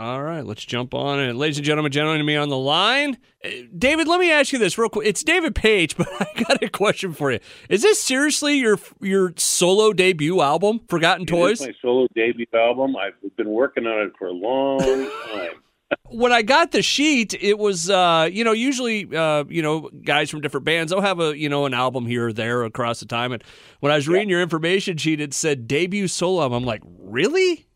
All right, let's jump on it. Ladies and gentlemen, joining me on the line, uh, David, let me ask you this real quick. It's David Paich, but I got a question for you. Is this seriously your your solo debut album, Forgotten It Toys? my solo debut album. I've been working on it for a long time. when I got the sheet, it was uh, you know usually uh, you know guys from different bands they'll have a you know an album here or there across the time. And when I was reading your information sheet, it said debut solo album. I'm like, really,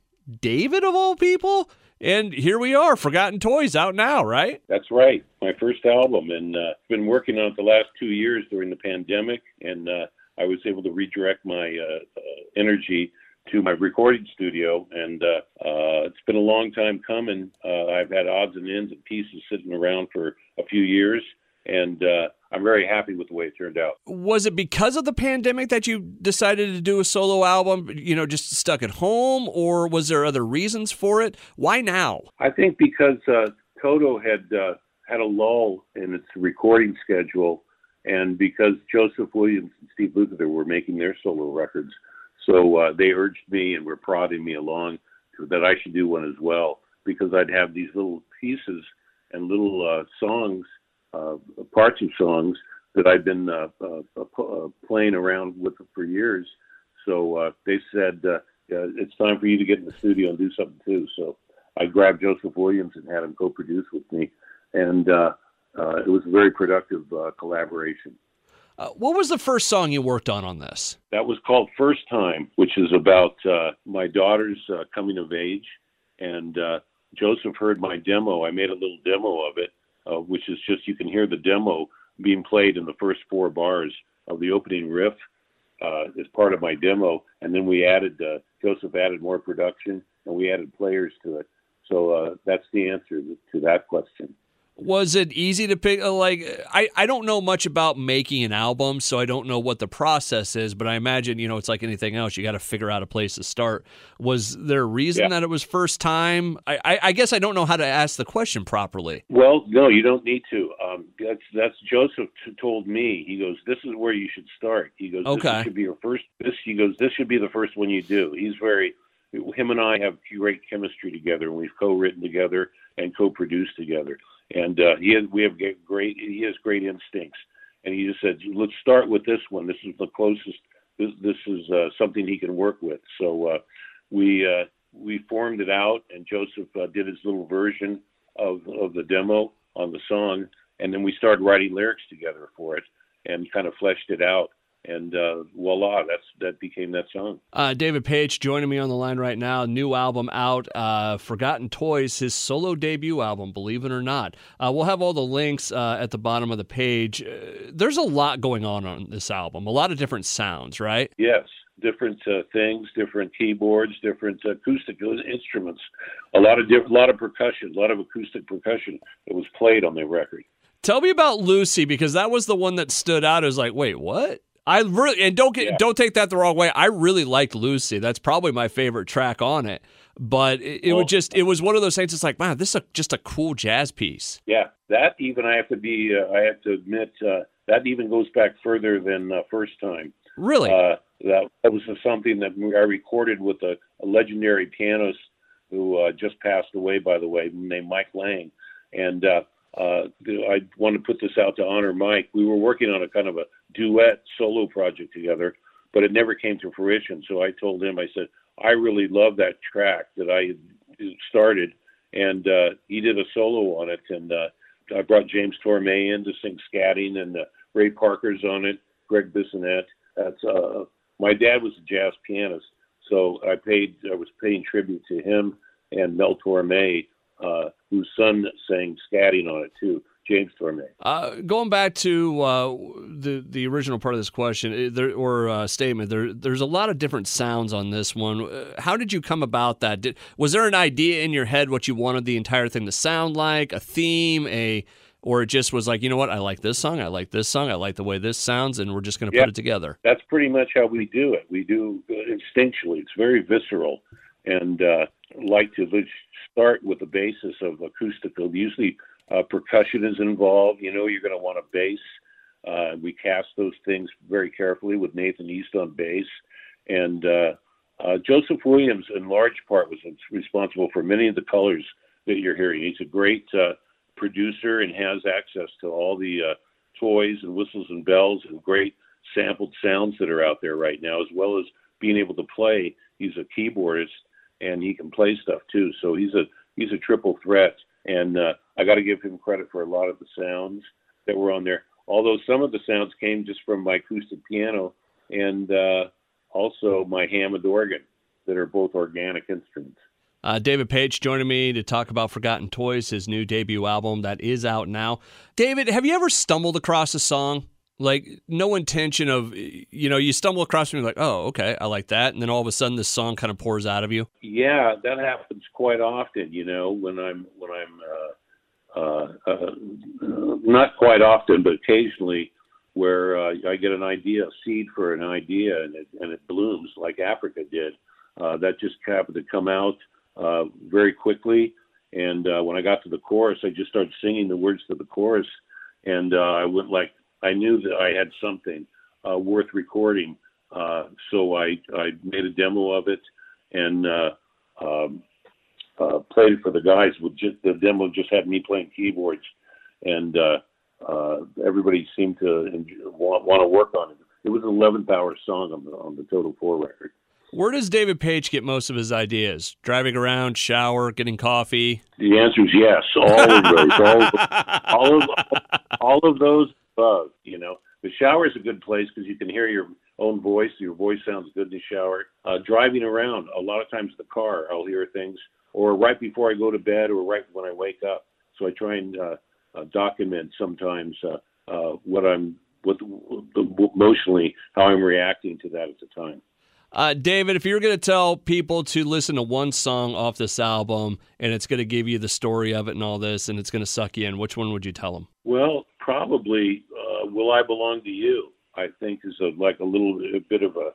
David of all people? And here we are, Forgotten Toys out now, right? That's right, my first album, and uh, been working on it the last two years during the pandemic, and uh, I was able to redirect my uh, uh, energy to my recording studio, and uh, uh, it's been a long time coming. Uh, I've had odds and ends and pieces sitting around for a few years, and uh, I'm very happy with the way it turned out. Was it because of the pandemic that you decided to do a solo album? You know, just stuck at home, or was there other reasons for it? Why now? I think because uh, Toto had uh, had a lull in its recording schedule, and because Joseph Williams and Steve Lukather were making their solo records, so uh, they urged me and were prodding me along that I should do one as well because I'd have these little pieces and little uh, songs, uh, parts of songs that I've been uh, uh, uh, playing around with for years. So uh, they said uh, uh, it's time for you to get in the studio and do something too. So I grabbed Joseph Williams and had him co-produce with me, and uh, uh, it was a very productive uh, collaboration. Uh, what was the first song you worked on on this? That was called First Time, which is about uh, my daughter's uh, coming of age. And uh, Joseph heard my demo. I made a little demo of it, uh, which is just you can hear the demo being played in the first four bars of the opening riff uh, as part of my demo. And then we added, uh, Joseph added more production and we added players to it. So uh, that's the answer to that question. Was it easy to pick? uh, Like, I, I don't know much about making an album, so I don't know what the process is, but I imagine, you know, it's like anything else. You got to figure out a place to start. Was there a reason Yeah. that it was first time? I, I, I guess I don't know how to ask the question properly. Well, no, you don't need to. Um, that's that's Joseph t- told me. He goes, "This is where you should start." He goes, Okay. "This should be your first." This he goes, "This should be the first one you do." He's very. Him and I have great chemistry together, and we've co-written together and co-produced together. And uh, he has, we have great. He has great instincts, and he just said, "Let's start with this one. This is the closest. This this is uh, something he can work with." So uh, we uh, we formed it out, and Joseph uh, did his little version of of the demo on the song, and then we started writing lyrics together for it, and kind of fleshed it out, and uh, voila, that's that became that song. Uh, David Paich joining me on the line right now. New album out, uh, Forgotten Toys, his solo debut album, believe it or not. Uh, we'll have all the links uh, at the bottom of the page. Uh, there's a lot going on on this album, a lot of different sounds, right? Yes, different uh, things, different keyboards, different acoustic instruments, a lot of diff- a lot of percussion, a lot of acoustic percussion that was played on the record. Tell me about Lucy because that was the one that stood out. I was like, wait, what? I really and don't get Yeah. don't take that the wrong way. I really liked Lucy. That's probably my favorite track on it. But it, it Well- was just it was one of those things. It's like, man, this is a, just a cool jazz piece. Yeah, that even I have to be, uh, I have to admit, uh, that even goes back further than uh, first time. Really, Uh, that, that was something that I recorded with a, a legendary pianist who uh, just passed away, by the way, named Mike Lang. And uh, uh, I want to put this out to honor Mike. We were working on a kind of a duet solo project together, but it never came to fruition. So I told him, I said, I really love that track that I started, and uh, he did a solo on it. And uh, I brought James Torme in to sing scatting, and uh, Ray Parker's on it, Greg Bissonette. That's uh, my dad was a jazz pianist, so I paid I was paying tribute to him and Mel Torme, uh, whose son sang scatting on it too, James Torme. uh, going back to uh, the the original part of this question eh, there, or uh, statement, there there's a lot of different sounds on this one. Uh, How did you come about that? Did, was there an idea in your head what you wanted the entire thing to sound like, a theme, a or it just was like, you know what, I like this song, I like this song, I like the way this sounds, and we're just going to Yeah. put it together. That's pretty much how we do it. We do uh, instinctually. It's very visceral, and uh, like to start with the basis of acoustical. Usually, uh, percussion is involved. You know, you're going to want a bass. Uh, we cast those things very carefully with Nathan East on bass, and uh, uh, Joseph Williams, in large part, was responsible for many of the colors that you're hearing. He's a great uh, producer and has access to all the toys and whistles and bells and great sampled sounds that are out there right now, as well as being able to play. He's a keyboardist and he can play stuff too. So he's a he's a triple threat, and uh, I got to give him credit for a lot of the sounds that were on there. Although some of the sounds came just from my acoustic piano and uh, also my Hammond organ, that are both organic instruments. Uh, David Paich joining me to talk about Forgotten Toys, his new debut album that is out now. David, have you ever stumbled across a song? Like, no intention of, you know, you stumble across you're like, oh, okay, I like that. And then all of a sudden this song kind of pours out of you? Yeah, that happens quite often, you know, when I'm, when I'm, uh, uh, uh, not quite often, but occasionally where uh, I get an idea, a seed for an idea, and it, and it blooms like Africa did. Uh, that just happened to come out uh, very quickly. And uh, when I got to the chorus, I just started singing the words to the chorus, and uh, I went like I knew that I had something uh, worth recording. Uh, so I I made a demo of it and uh, um, uh, played it for the guys. With just the demo, just had me playing keyboards, and uh, uh, everybody seemed to enjoy, want, want to work on it. It was an 11th hour song on the on the Toto Four record. Where does David Paich get most of his ideas? Driving around, shower, getting coffee? The answer is yes. All of those. all, of, all, of, all of those above. You know, the shower is a good place because you can hear your own voice. Your voice sounds good in the shower. Uh, driving around, a lot of times the car, I'll hear things, or right before I go to bed, or right when I wake up. So I try and uh, uh, document sometimes uh, uh, what I'm, what emotionally how I'm reacting to that at the time. Uh, David, if you were going to tell people to listen to one song off this album and it's going to give you the story of it and all this and it's going to suck you in, which one would you tell them? Well, probably uh, "Will I Belong to You." I think is a, like a little a bit of a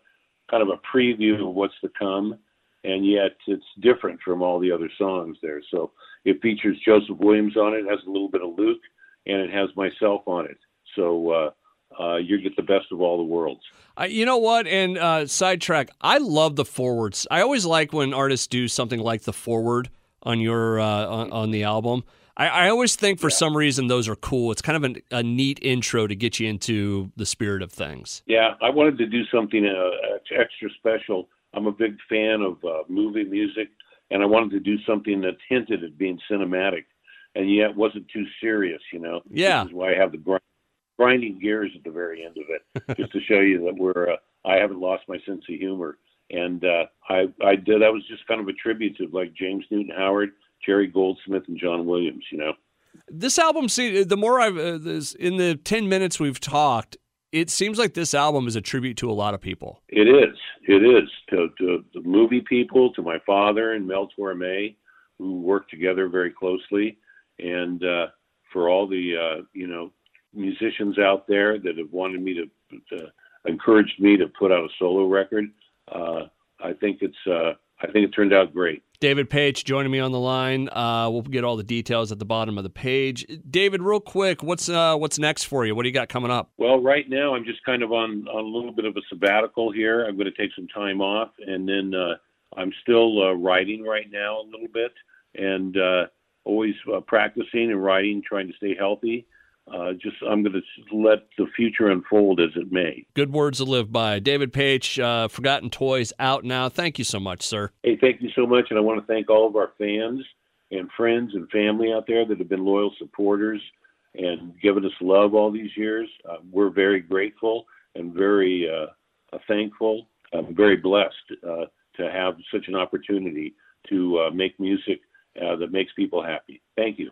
kind of a preview of what's to come, and yet it's different from all the other songs there. So it features Joseph Williams on it, has a little bit of Luke, and it has myself on it. So uh, uh, you get the best of all the worlds. Uh, you know what? And uh, sidetrack, I love the forwards. I always like when artists do something like the forward on your uh, on, on, the album. I, I always think for yeah. some reason those are cool. It's kind of an, a neat intro to get you into the spirit of things. Yeah, I wanted to do something uh, extra special. I'm a big fan of uh, movie music, and I wanted to do something that hinted at being cinematic, and yet wasn't too serious. You know. Yeah. This is why I have the grind grinding gears at the very end of it, just to show you that we're uh, I haven't lost my sense of humor. And uh, I I did that was just kind of a tribute to like James Newton Howard, Jerry Goldsmith, and John Williams. You know. This album, see, the more I've uh, this, in the ten minutes we've talked, it seems like this album is a tribute to a lot of people. It is. It is to, to the movie people, to my father and Mel Torme, who worked together very closely, and uh, for all the uh, you know musicians out there that have wanted me to, to encouraged me to put out a solo record. Uh, I think it's uh, I think it turned out great. David Paich joining me on the line. Uh, we'll get all the details at the bottom of the page. David, real quick, what's uh, what's next for you? What do you got coming up? Well, right now I'm just kind of on, on a little bit of a sabbatical here. I'm going to take some time off, and then uh, I'm still uh, writing right now a little bit, and uh, always uh, practicing and writing, trying to stay healthy uh, just I'm going to let the future unfold as it may. Good words to live by. David Paich, uh, Forgotten Toys, out now. Thank you so much, sir. Hey, thank you so much, and I want to thank all of our fans and friends and family out there that have been loyal supporters and given us love all these years. Uh, we're very grateful and very uh, thankful. I'm very blessed uh, to have such an opportunity to uh, make music that makes people happy. Thank you.